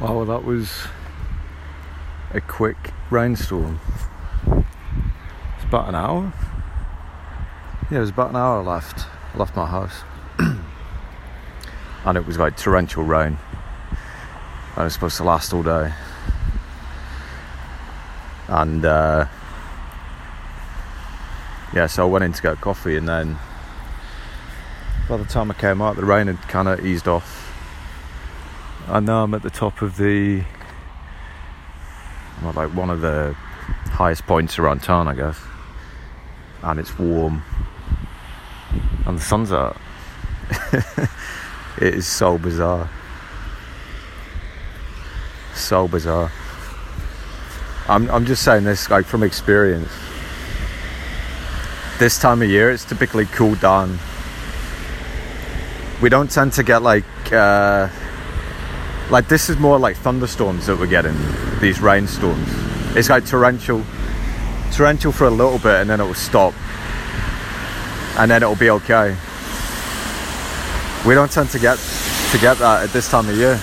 Well, that was a quick rainstorm. It's about an hour. Yeah, it was about an hour left. I left my house. and it was like torrential rain. And was supposed to last all day. And uh, yeah, so I went in to get coffee, and then by the time I came out, the rain had kind of eased off. And now I'm at the top of the, well, like one of the highest points around town, I guess. And it's warm, and the sun's out. it is so bizarre. So bizarre. I'm, I'm just saying this like from experience. This time of year, it's typically cooled down. We don't tend to get like, uh, like this is more like thunderstorms that we're getting. These rainstorms. It's like torrential, torrential for a little bit, and then it will stop, and then it'll be okay. We don't tend to get to get that at this time of year.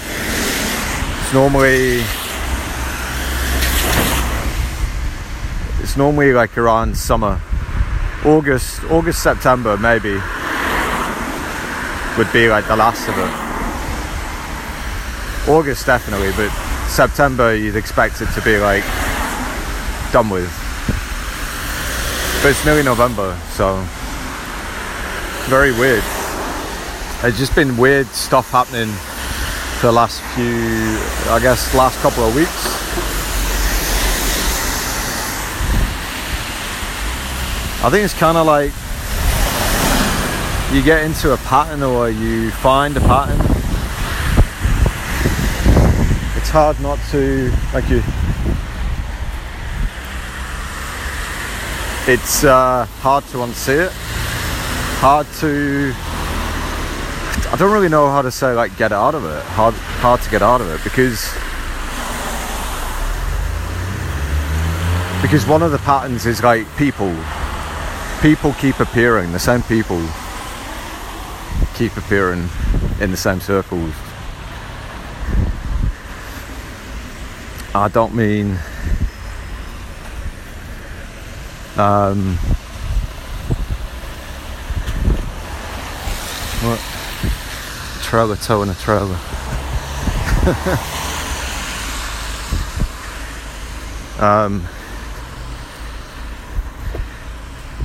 It's normally it's normally like around summer august august september maybe would be like the last of it august definitely but september you'd expect it to be like done with but it's nearly november so very weird there's just been weird stuff happening for the last few i guess last couple of weeks I think it's kind of like you get into a pattern or you find a pattern. It's hard not to Thank you. It's uh, hard to unsee it. Hard to. I don't really know how to say like get out of it. Hard, hard to get out of it because because one of the patterns is like people people keep appearing, the same people keep appearing in the same circles. I don't mean um, what trailer towing a trailer. um,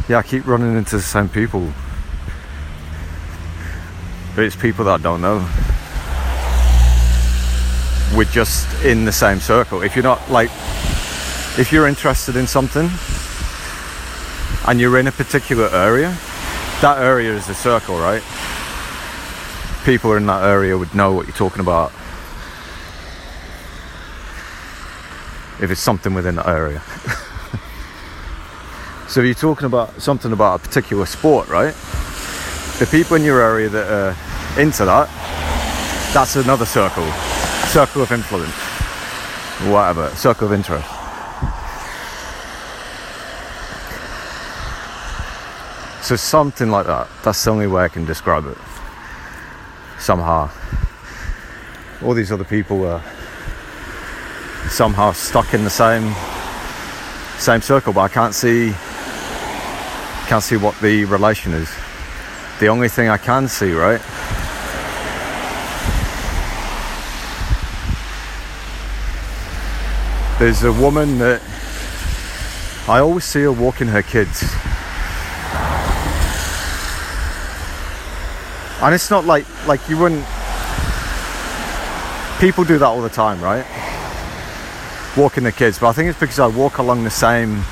yeah, I keep running into the same people. But it's people that I don't know. We're just in the same circle. If you're not like, if you're interested in something and you're in a particular area, that area is the circle, right? People in that area would know what you're talking about. If it's something within that area. So you're talking about something about a particular sport, right? The people in your area that are into that, that's another circle, circle of influence, whatever, circle of interest. So something like that. That's the only way I can describe it. Somehow, all these other people were somehow stuck in the same same circle, but I can't see can't see what the relation is. The only thing I can see, right? There's a woman that I always see her walking her kids. And it's not like like you wouldn't people do that all the time, right? Walking the kids, but I think it's because I walk along the same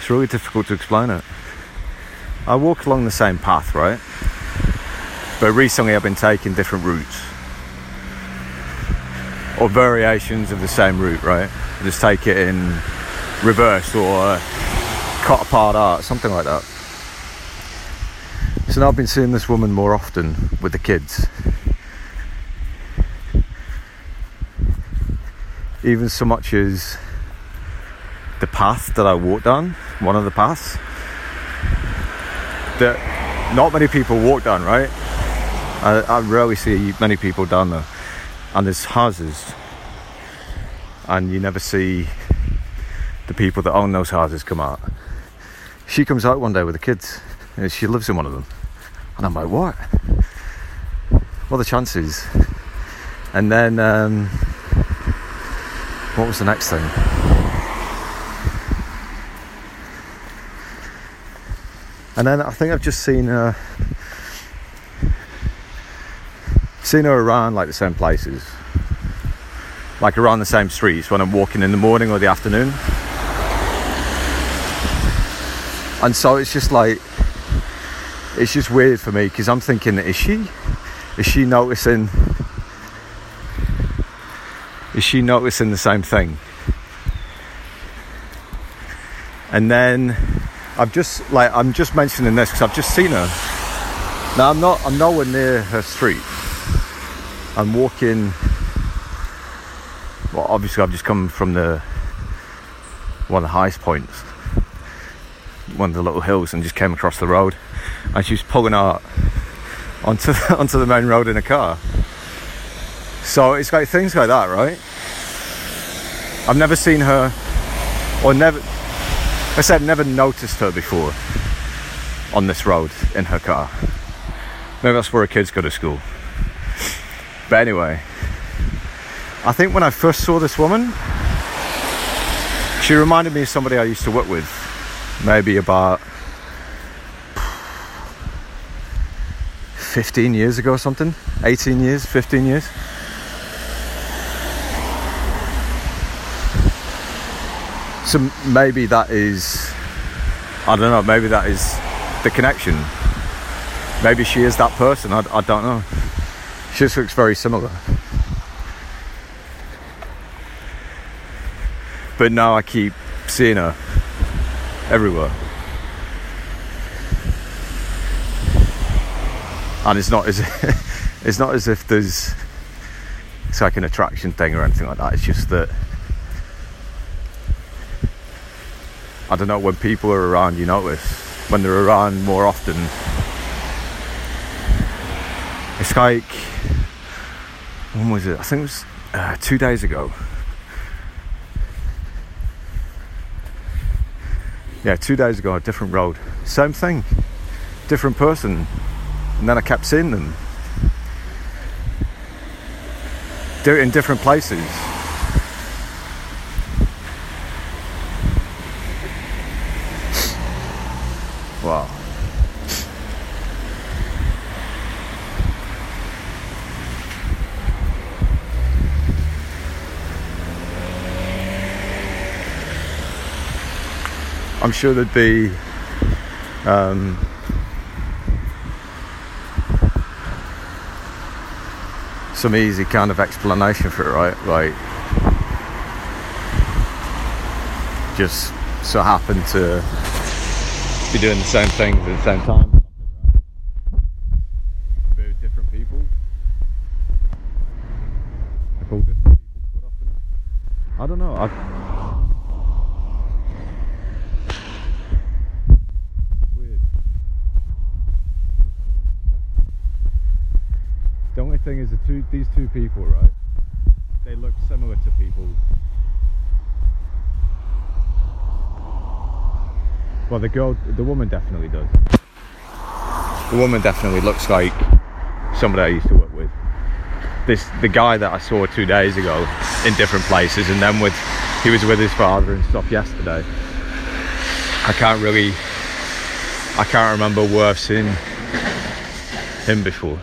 It's really difficult to explain it. I walk along the same path, right? But recently I've been taking different routes. Or variations of the same route, right? Just take it in reverse or uh, cut apart art, something like that. So now I've been seeing this woman more often with the kids. Even so much as the path that I walked down, one of the paths that not many people walk down, right? I, I rarely see many people down there, and there's houses, and you never see the people that own those houses come out. She comes out one day with the kids, and she lives in one of them, and I'm like, what? What are the chances? And then, um, what was the next thing? And then I think I've just seen her seen her around like the same places. Like around the same streets when I'm walking in the morning or the afternoon. And so it's just like it's just weird for me because I'm thinking, is she is she noticing is she noticing the same thing? And then I've just like I'm just mentioning this because I've just seen her. Now I'm not I'm nowhere near her street. I'm walking. Well, obviously I've just come from the one of the highest points, one of the little hills, and just came across the road. And she was pulling out onto onto the main road in a car. So it's like things like that, right? I've never seen her, or never I said never noticed her before on this road in her car. Maybe that's where her kids go to school. But anyway, I think when I first saw this woman, she reminded me of somebody I used to work with, maybe about 15 years ago or something, 18 years, 15 years. So maybe that is, I don't know, maybe that is the connection. Maybe she is that person, I, I don't know. She just looks very similar. But now I keep seeing her everywhere. And it's not as it's not as if there's it's like an attraction thing or anything like that. It's just that I don't know, when people are around, you notice. When they're around more often, it's like, when was it? I think it was uh, two days ago. Yeah, two days ago, a different road. Same thing, different person. And then I kept seeing them. Do it in different places. Wow. I'm sure there'd be um, some easy kind of explanation for it, right? Like, just so happened to be doing the same things at the same time. Very different people. Like all different people caught up in it. I don't know. I... Weird. The only thing is the two these two people, right? They look similar to people Well, the girl, the woman definitely does. The woman definitely looks like somebody I used to work with. This, the guy that I saw two days ago in different places, and then with, he was with his father and stuff yesterday. I can't really, I can't remember where I've seen him before.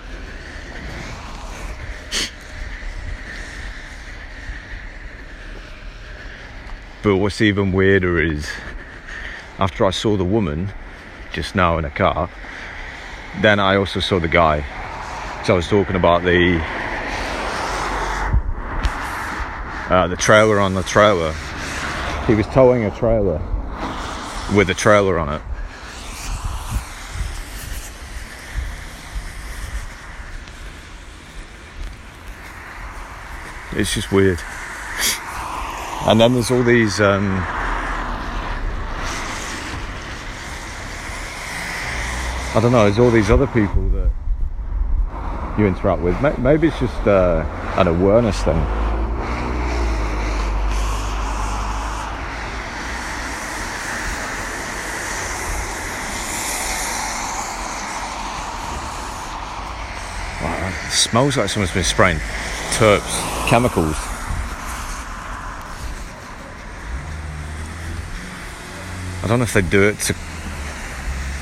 But what's even weirder is after I saw the woman just now in a car, then I also saw the guy. So I was talking about the uh, the trailer on the trailer. He was towing a trailer with a trailer on it. It's just weird. And then there's all these um, I don't know, there's all these other people that you interact with. Maybe it's just uh, an awareness thing. Smells like someone's been spraying terps, chemicals. I don't know if they do it to.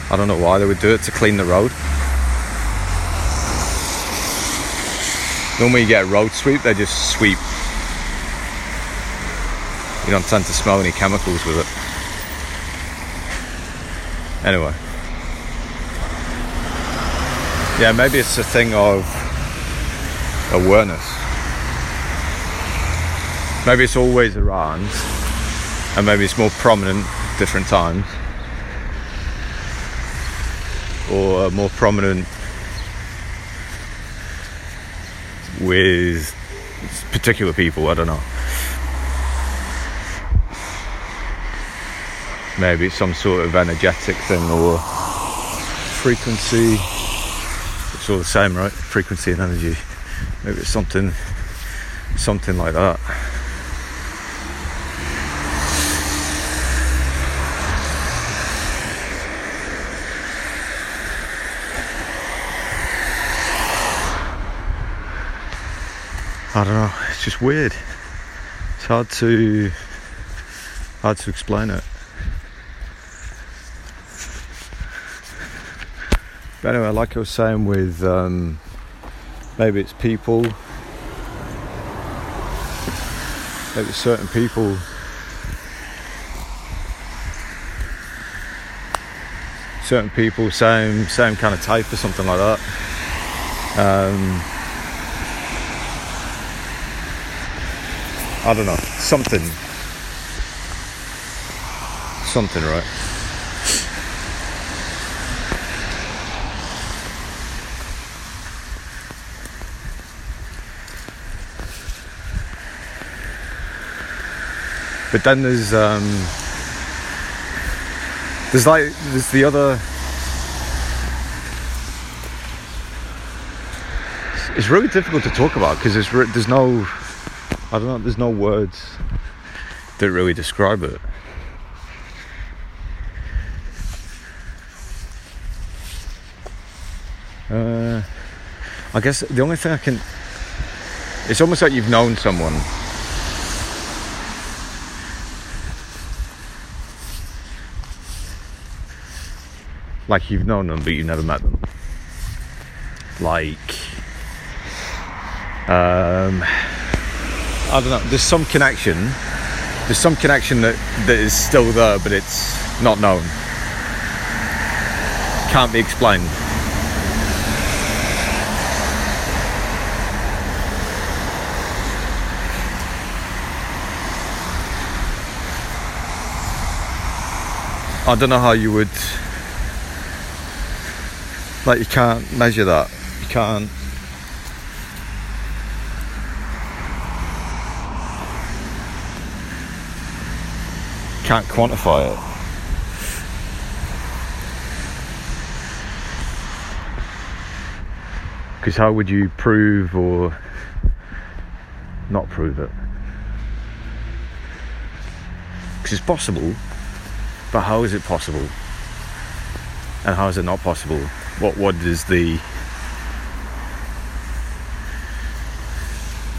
I don't know why they would do it to clean the road. Normally you get a road sweep, they just sweep. You don't tend to smell any chemicals with it. Anyway. Yeah, maybe it's a thing of awareness. Maybe it's always around, and maybe it's more prominent different times, or more prominent with particular people. I don't know. Maybe it's some sort of energetic thing or frequency. It's all the same, right? Frequency and energy. Maybe it's something, something like that. I don't know. It's just weird. It's hard to hard to explain it. But anyway, like I was saying, with um, maybe it's people, maybe it's certain people. Certain people, same same kind of type or something like that. Um, I don't know, something. Something, right? But then there's um, there's like there's the other. It's really difficult to talk about because there's there's no I don't know, there's no words that really describe it. Uh, I guess the only thing I can. It's almost like you've known someone. Like you've known them, but you've never met them. Like. Um, I don't know. There's some connection. There's some connection that, that is still there, but it's not known. Can't be explained. I don't know how you would like you can't measure that. You can't can't quantify it. Because how would you prove or not prove it? Because it's possible, but how is it possible? And how is it not possible? What what is the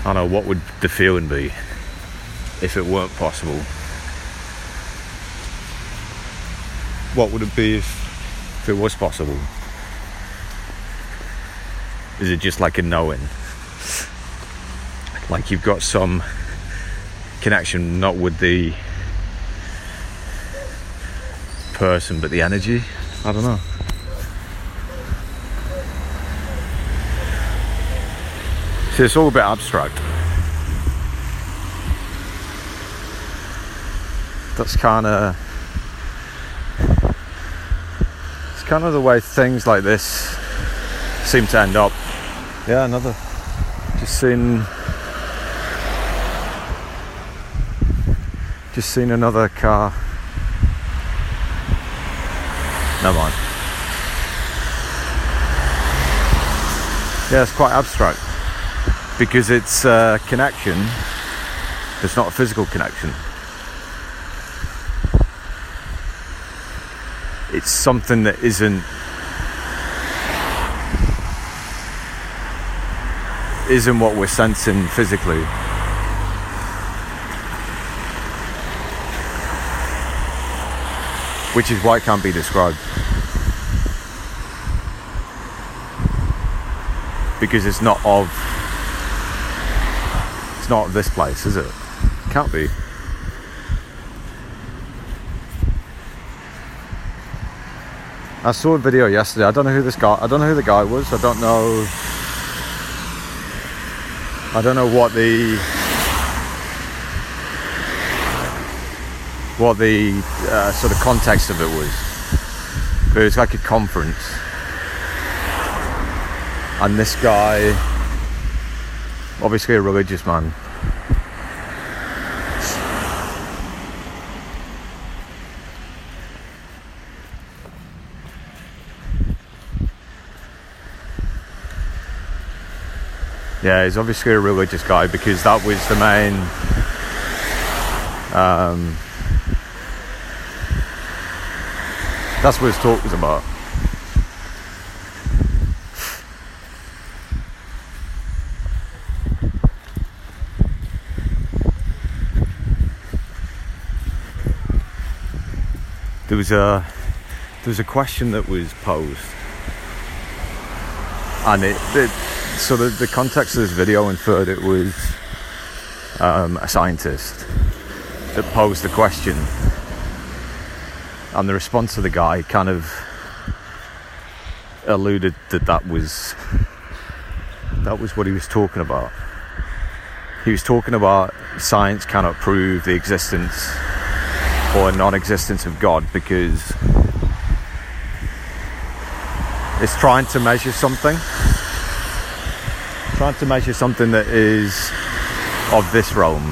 I don't know, what would the feeling be if it weren't possible? What would it be if, if it was possible? Is it just like a knowing? Like you've got some connection not with the person but the energy? I don't know. So it's all a bit abstract. That's kind of kind of the way things like this seem to end up. Yeah, another. Just seen. Just seen another car. Never mind. Yeah, it's quite abstract because it's a connection. It's not a physical connection. It's something that isn't isn't what we're sensing physically. Which is why it can't be described. Because it's not of it's not of this place, is it? Can't be. I saw a video yesterday. I don't know who this guy I don't know who the guy was. I don't know I don't know what the what the uh, sort of context of it was. But it was like a conference, and this guy, obviously a religious man, yeah, he's obviously a religious guy because that was the main. Um, that's what his talk was about. There was a there was a question that was posed, and it, it so the, the context of this video inferred it was um, a scientist that posed the question and the response of the guy kind of alluded that that was that was what he was talking about. He was talking about science cannot prove the existence or non-existence of god because it's trying to measure something trying to measure something that is of this realm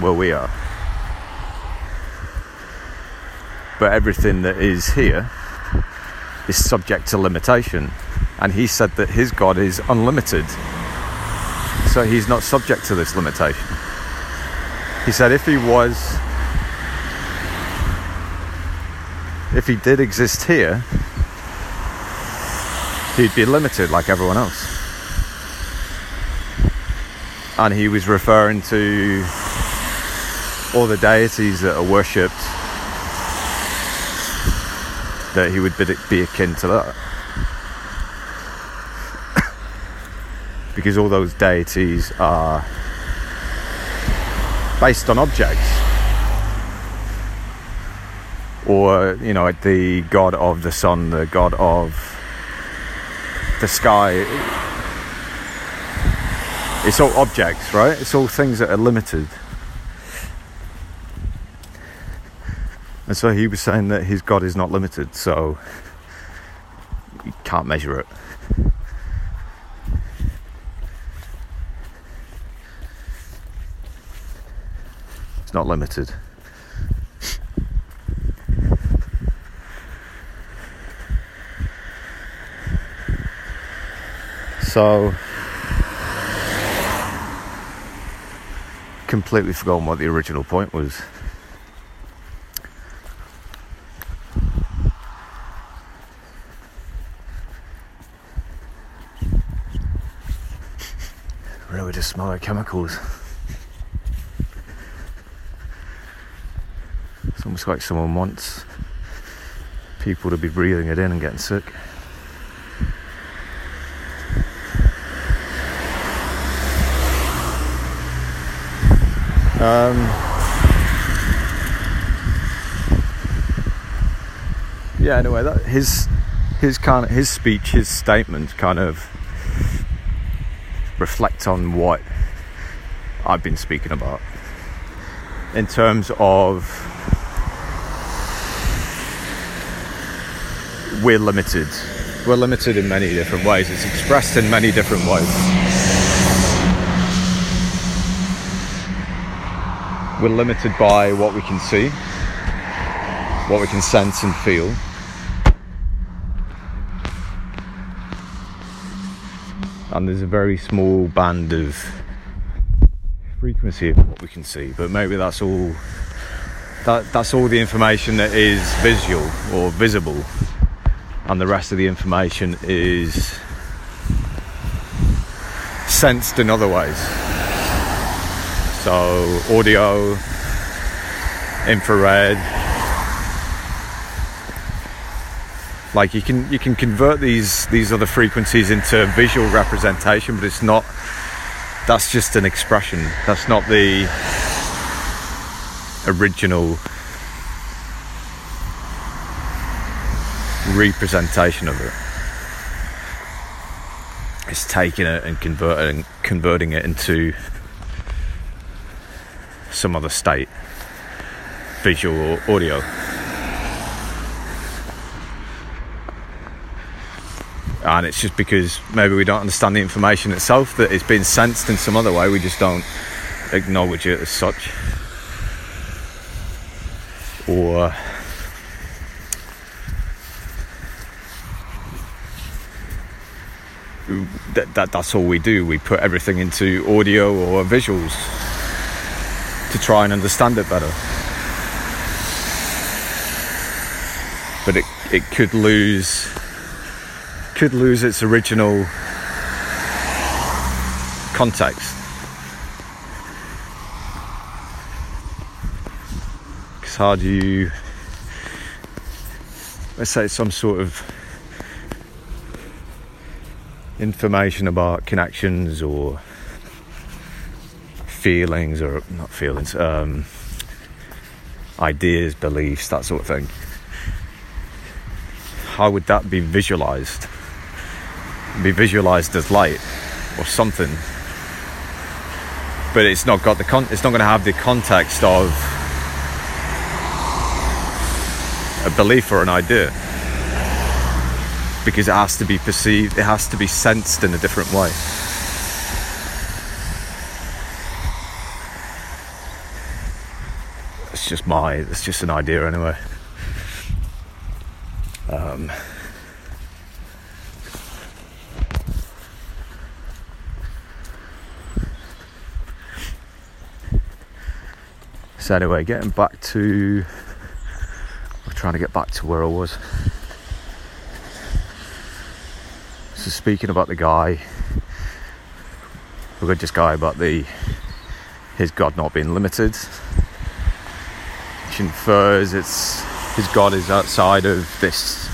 where we are. But everything that is here is subject to limitation. And he said that his God is unlimited. So he's not subject to this limitation. He said if he was, if he did exist here, he'd be limited like everyone else and he was referring to all the deities that are worshipped that he would be akin to that. Because all those deities are based on objects. Or you know the god of the sun the god of the sky it's all objects, right? It's all things that are limited. And so he was saying that his God is not limited, so you can't measure it. It's not limited. So completely forgotten what the original point was. Really just smell chemicals. It's almost like someone wants people to be breathing it in and getting sick. Um, yeah. Anyway, that his his kind of his speech, his statement, kind of reflect on what I've been speaking about in terms of we're limited. We're limited in many different ways. It's expressed in many different ways. We're limited by what we can see, what we can sense and feel. and there's a very small band of frequency of what we can see, but maybe that's all. That, that's all the information that is visual or visible, and the rest of the information is sensed in other ways. So, audio, infrared. Like you can you can convert these these other frequencies into visual representation, but it's not. That's just an expression. That's not the original representation of it. It's taking it and converting converting it into some other state, visual or audio. And it's just because maybe we don't understand the information itself that it's been sensed in some other way, we just don't acknowledge it as such. Or uh, that, that that's all we do. We put everything into audio or visuals to try and understand it better. But it it could lose could lose its original context. Because how do you let's say some sort of information about connections or feelings or not feelings um, ideas beliefs that sort of thing. How would that be visualized? Be visualized as light or something. But it's not got the con- it's not going to have the context of a belief or an idea. Because it has to be perceived, it has to be sensed in a different way. It's just my, it's just an idea anyway. Um, so anyway, getting back to, trying to get back to where I was. So speaking about the guy, religious guy about the his God not being limited, infers it's his God is outside of this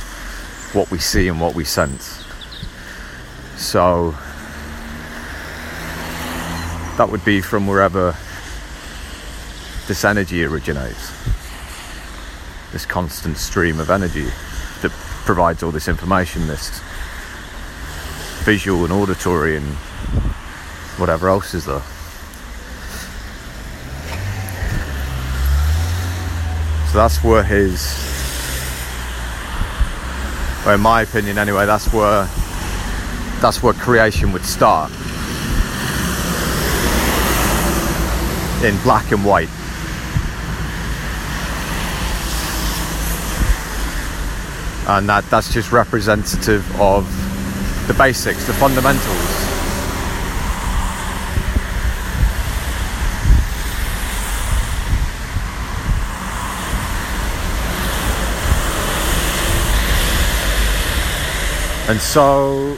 what we see and what we sense. So that would be from wherever this energy originates. This constant stream of energy that provides all this information, this visual and auditory and whatever else is there. So that's where his, well, in my opinion anyway, that's where that's where creation would start. In black and white. And that, that's just representative of the basics, the fundamentals. And so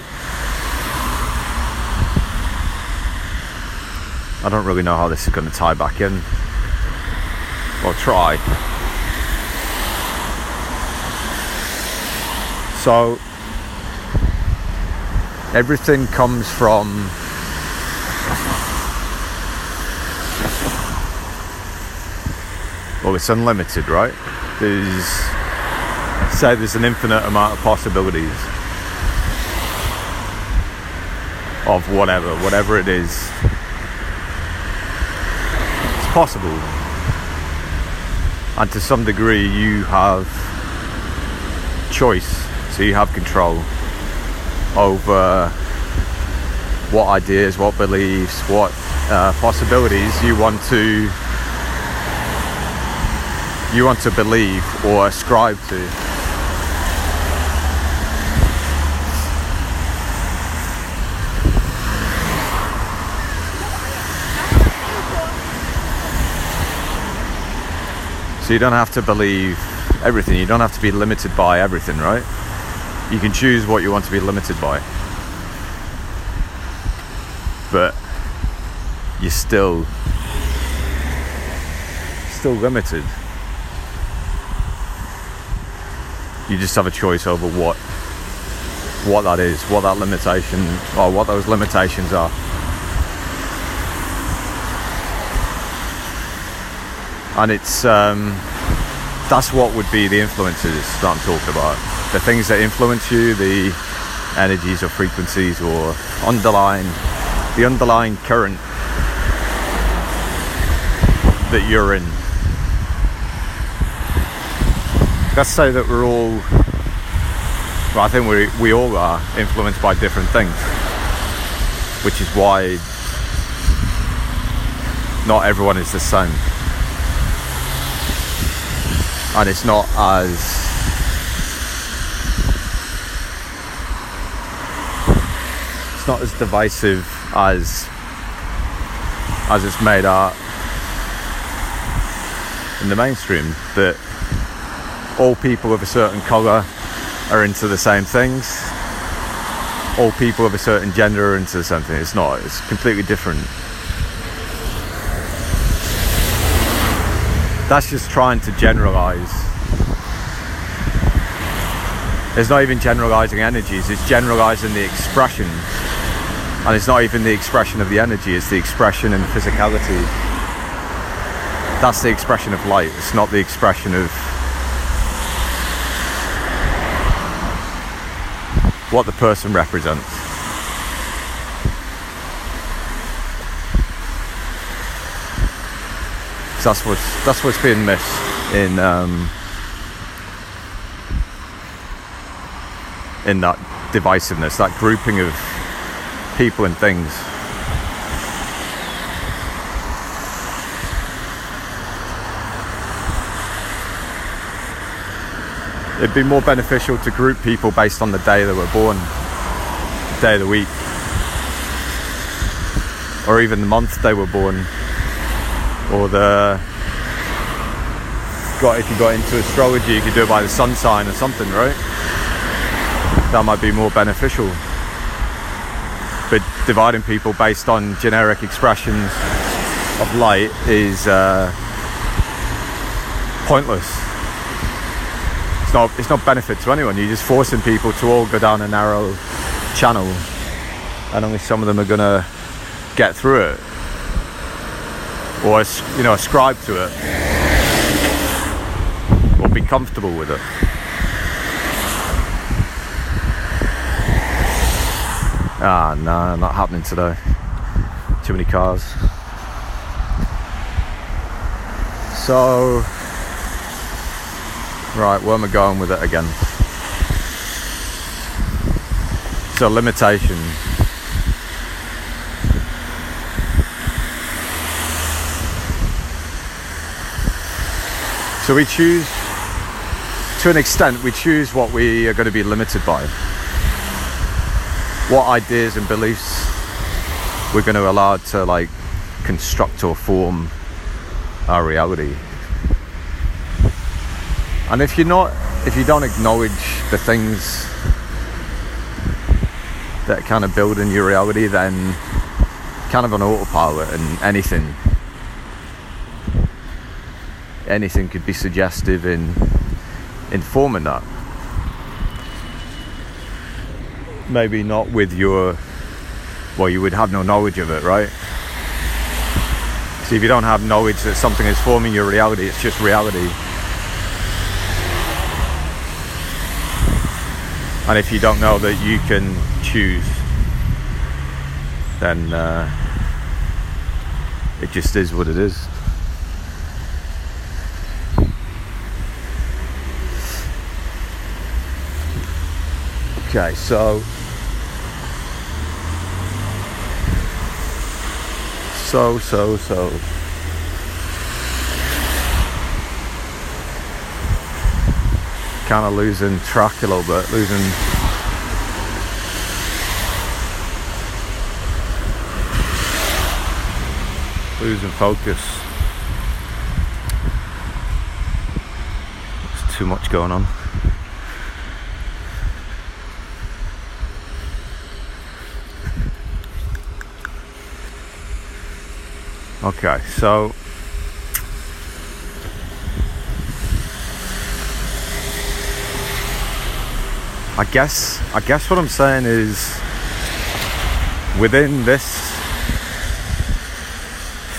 I don't really know how this is going to tie back in. I'll try. So everything comes from well it's unlimited right there's say there's an infinite amount of possibilities of whatever whatever it is. It's possible. And to some degree you have choice. So you have control over what ideas, what beliefs, what uh, possibilities you want to you want to believe or ascribe to. So you don't have to believe everything. You don't have to be limited by everything, right? You can choose what you want to be limited by. But you're still still limited. You just have a choice over what what that is, what that limitation or what those limitations are. And it's um, that's what would be the influences that I'm talking about. The things that influence you, the energies or frequencies or underlying the underlying current that you're in. Let's say that we're all well, I think we we all are influenced by different things. Which is why not everyone is the same and it's not as it's not as divisive as as it's made out in the mainstream that all people of a certain colour are into the same things. All people of a certain gender are into the same thing. It's not it's completely different that's just trying to generalize. It's not even generalizing energies, it's generalizing the expression. And it's not even the expression of the energy, it's the expression and the physicality. That's the expression of light, it's not the expression of what the person represents. That's what's that's what's being missed in um, in that divisiveness, that grouping of people and things. It'd be more beneficial to group people based on the day they were born, the day of the week, or even the month they were born or the got if you got into astrology you could do it by the sun sign or something right? That might be more beneficial. But dividing people based on generic expressions of light is uh, pointless. It's not it's not benefit to anyone. You're just forcing people to all go down a narrow channel. And only some of them are gonna get through it or you know ascribe to it or be comfortable with it. Ah no not happening today. Too many cars. So right where am I going with it again? So limitation So we choose, to an extent, we choose what we are going to be limited by. What ideas and beliefs we're going to allow to like construct or form our reality. And if you're not, if you don't acknowledge the things that kind of build in your reality, then kind of on autopilot and anything anything could be suggestive in in forming that. Maybe not with your, well, you would have no knowledge of it, right? See, if you don't have knowledge that something is forming your reality, it's just reality. And if you don't know that you can choose, then uh, it just is what it is. Okay, so so so so kind of losing track a little bit, losing losing focus. There's too much going on. Okay, so I guess I guess what I'm saying is within this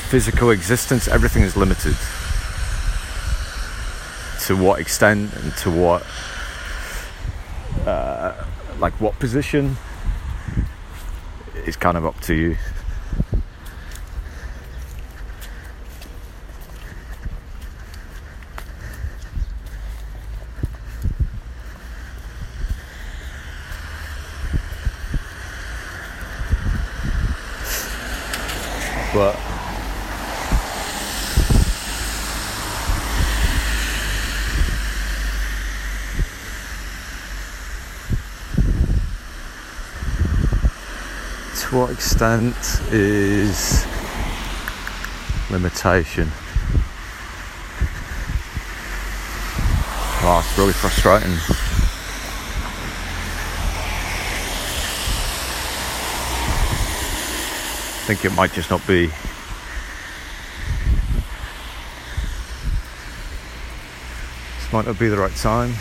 physical existence everything is limited. To what extent and to what uh, like what position is kind of up to you. But to what extent is limitation? Oh it's really frustrating think it might just not be. This might not be the right time.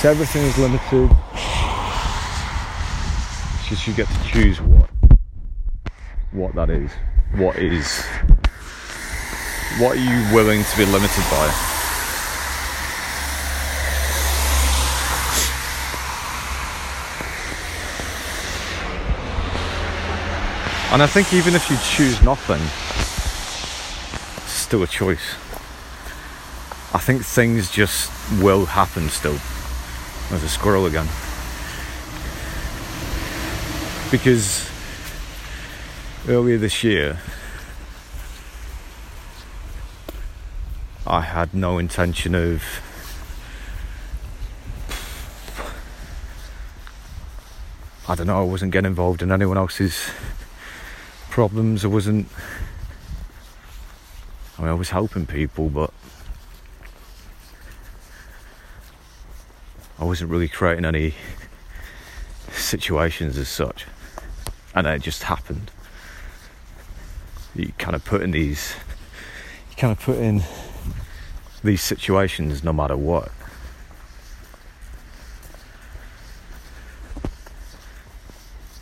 So everything is limited. It's just you get to choose what what that is. What is what are you willing to be limited by? And I think even if you choose nothing, it's still a choice. I think things just will happen still. There's a squirrel again. Because earlier this year, I had no intention of I don't know, I wasn't getting involved in anyone else's problems. I wasn't I mean I was helping people but I wasn't really creating any situations as such. And it just happened. You kind of put in these you kind of put in these situations no matter what.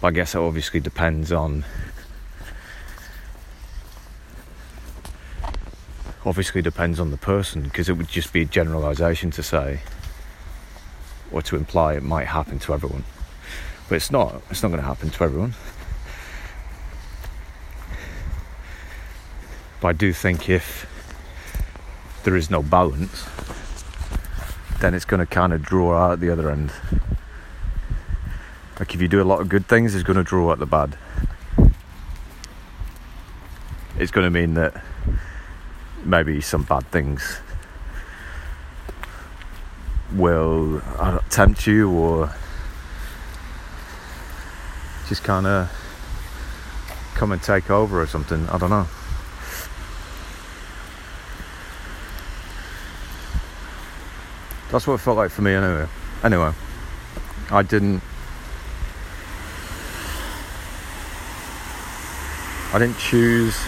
I guess it obviously depends on obviously depends on the person because it would just be a generalization to say or to imply it might happen to everyone. But it's not. It's not going to happen to everyone. But I do think if there is no balance, then it's going to kind of draw out the other end. Like if you do a lot of good things, it's going to draw out the bad. It's going to mean that maybe some bad things will tempt you or just kind of come and take over or something. I don't know. That's what it felt like for me anyway. Anyway, I didn't. I didn't choose.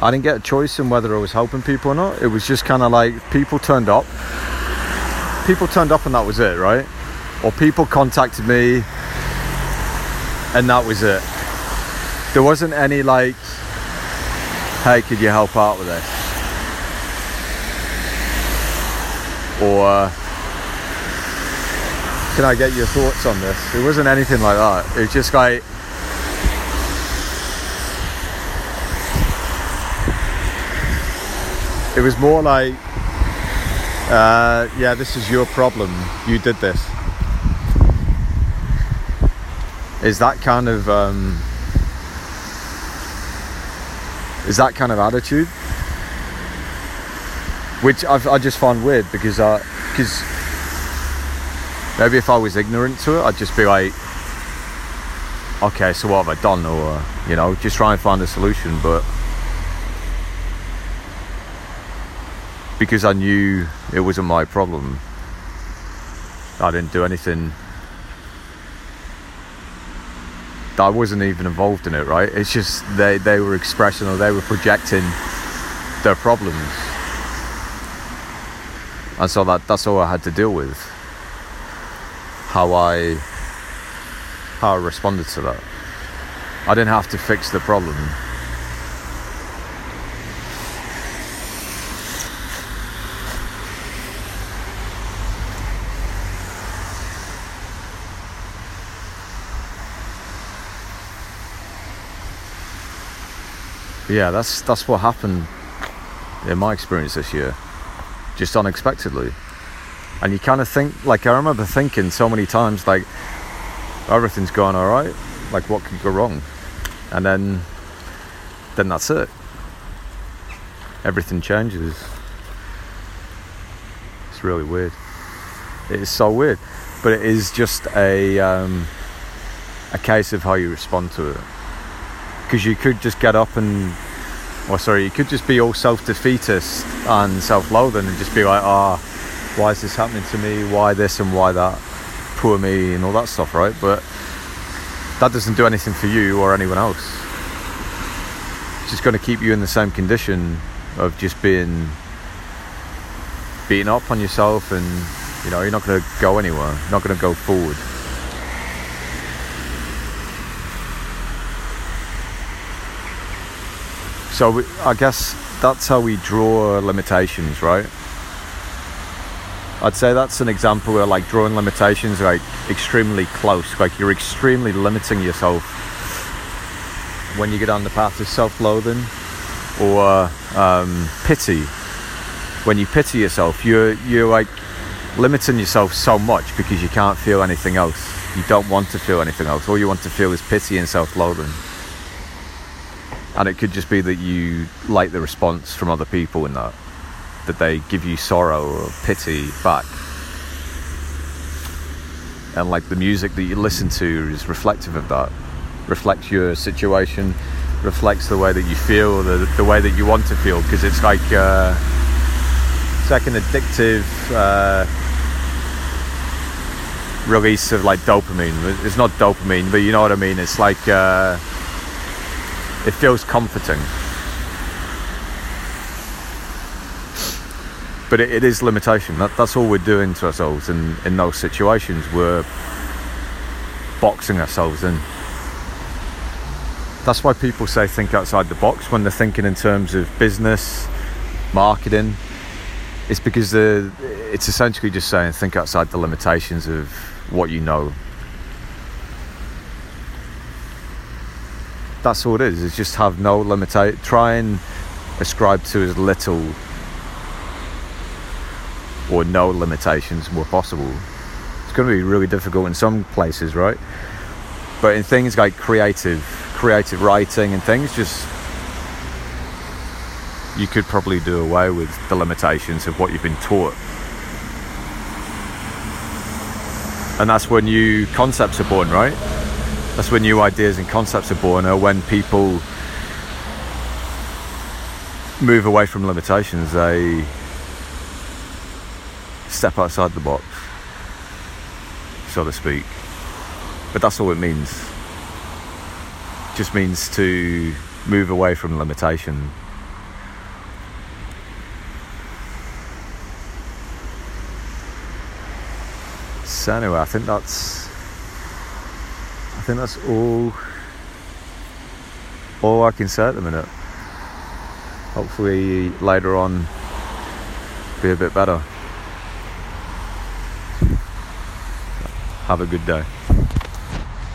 I didn't get a choice in whether I was helping people or not. It was just kind of like people turned up. People turned up and that was it, right? Or people contacted me and that was it. There wasn't any like, hey, could you help out with this? Or can I get your thoughts on this? It wasn't anything like that. It's just like it was more like uh, yeah this is your problem you did this is that kind of um, is that kind of attitude which I've, i just find weird because uh, I because maybe if I was ignorant to it, I'd just be like, okay, so what have I done? Or, you know, just try and find a solution. But because I knew it wasn't my problem, I didn't do anything. I wasn't even involved in it, right? It's just they, they were expressing or they were projecting their problems. And so that that's all I had to deal with. How I how I responded to that. I didn't have to fix the problem. yeah, that's that's what happened in my experience this year, just unexpectedly. And you kind of think, like I remember thinking so many times, like everything's going all right, like what could go wrong, and then then that's it. Everything changes. It's really weird. It is so weird, but it is just a um, a case of how you respond to it because you could just get up and or sorry you could just be all self-defeatist and self-loathing and just be like ah oh, why is this happening to me? Why this and why that? Poor me and all that stuff right? But that doesn't do anything for you or anyone else. It's just going to keep you in the same condition of just being beaten up on yourself and you know you're not going to go anywhere. You're not going to go forward So we, I guess that's how we draw limitations, right? I'd say that's an example where like drawing limitations like extremely close, like you're extremely limiting yourself when you get on the path of self-loathing or um, pity. When you pity yourself, you're you're like limiting yourself so much because you can't feel anything else. You don't want to feel anything else. All you want to feel is pity and self-loathing and it could just be that you like the response from other people in that that they give you sorrow or pity back. And like the music that you listen to is reflective of that. Reflects your situation reflects the way that you feel the, the way that you want to feel because it's like uh, it's like an addictive uh, release of like dopamine. It's not dopamine but you know what I mean? It's like uh, it feels comforting. But it, it is limitation. That, that's all we're doing to ourselves in, in those situations. We're boxing ourselves in. That's why people say think outside the box when they're thinking in terms of business, marketing. It's because it's essentially just saying think outside the limitations of what you know that's all it is. Is just have no limitation. Try and ascribe to as little or no limitations where possible. It's going to be really difficult in some places, right? But in things like creative, creative writing and things, just you could probably do away with the limitations of what you've been taught. And that's when new concepts are born, right? That's where new ideas and concepts are born or when people move away from limitations. They step outside the box so to speak. But that's all it means. It just means to move away from limitation. So anyway i think that's think that's all all I can say at the minute. Hopefully later on be a bit better. Have a good day.